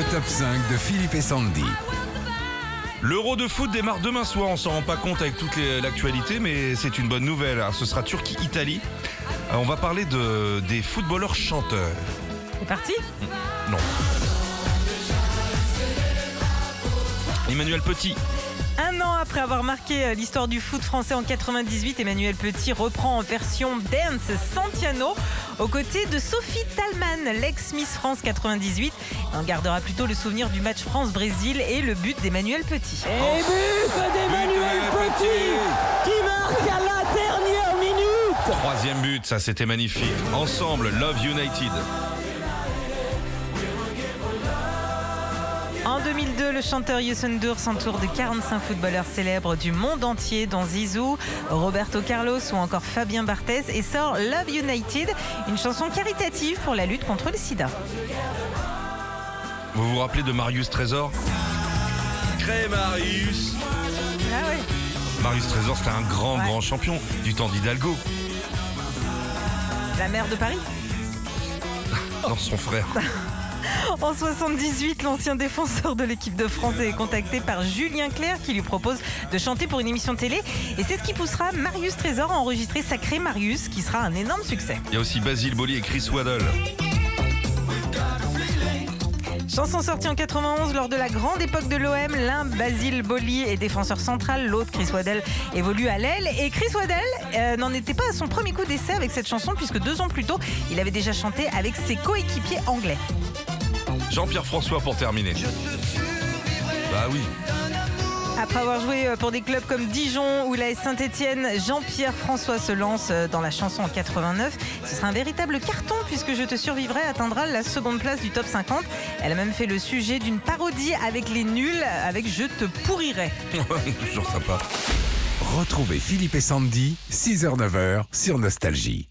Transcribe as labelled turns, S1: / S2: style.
S1: Le top 5 de Philippe et Sandy.
S2: L'Euro de foot démarre demain soir, on s'en rend pas compte avec toute l'actualité, mais c'est une bonne nouvelle. Alors, ce sera Turquie-Italie. On va parler de, des footballeurs chanteurs.
S3: C'est parti?
S2: Non. Emmanuel Petit.
S3: Un an après avoir marqué euh, l'histoire du foot français en 98, Emmanuel Petit reprend en version dance Santiano aux côtés de Sophie Talman, l'ex-Miss France 98. On gardera plutôt le souvenir du match France-Brésil et le but d'Emmanuel Petit.
S4: Et but d'Emmanuel Petit qui marque à la dernière minute
S2: Troisième but, ça c'était magnifique. Ensemble, Love United.
S3: En 2002, le chanteur Youssou N'Dour s'entoure de 45 footballeurs célèbres du monde entier, dont Zizou, Roberto Carlos ou encore Fabien Barthez, et sort Love United, une chanson caritative pour la lutte contre le sida.
S2: Vous vous rappelez de Marius Trésor? Cré Marius
S3: Ah ouais
S2: Marius Trésor, c'était un grand,
S3: Ouais.
S2: grand champion du temps d'Hidalgo.
S3: La mère de Paris
S2: Non, son frère.
S3: En 78, l'ancien défenseur de l'équipe de France est contacté par Julien Clerc qui lui propose de chanter pour une émission télé. Et c'est ce qui poussera Marius Trésor à enregistrer Sacré Marius, qui sera un énorme succès.
S2: Il y a aussi Basile Boli et Chris Waddle.
S3: Chanson sortie en 91 lors de la grande époque de l'OM. L'un, Basile Boli, est défenseur central. L'autre, Chris Waddell, évolue à l'aile. Et Chris Waddell euh, n'en était pas à son premier coup d'essai avec cette chanson, puisque deux ans plus tôt, il avait déjà chanté avec ses coéquipiers anglais.
S2: Jean-Pierre François pour terminer. Bah oui.
S3: Après avoir joué euh, pour des clubs comme Dijon ou la Saint-Etienne, Jean-Pierre François se lance euh, dans la chanson en 89. Ce sera un véritable carton puisque Je te survivrai atteindra la seconde place du top 50. Elle a même fait le sujet d'une parodie avec les nuls, avec Je te pourrirai.
S2: Toujours sympa.
S1: Retrouvez Philippe et Sandy, 6h-9h sur Nostalgie.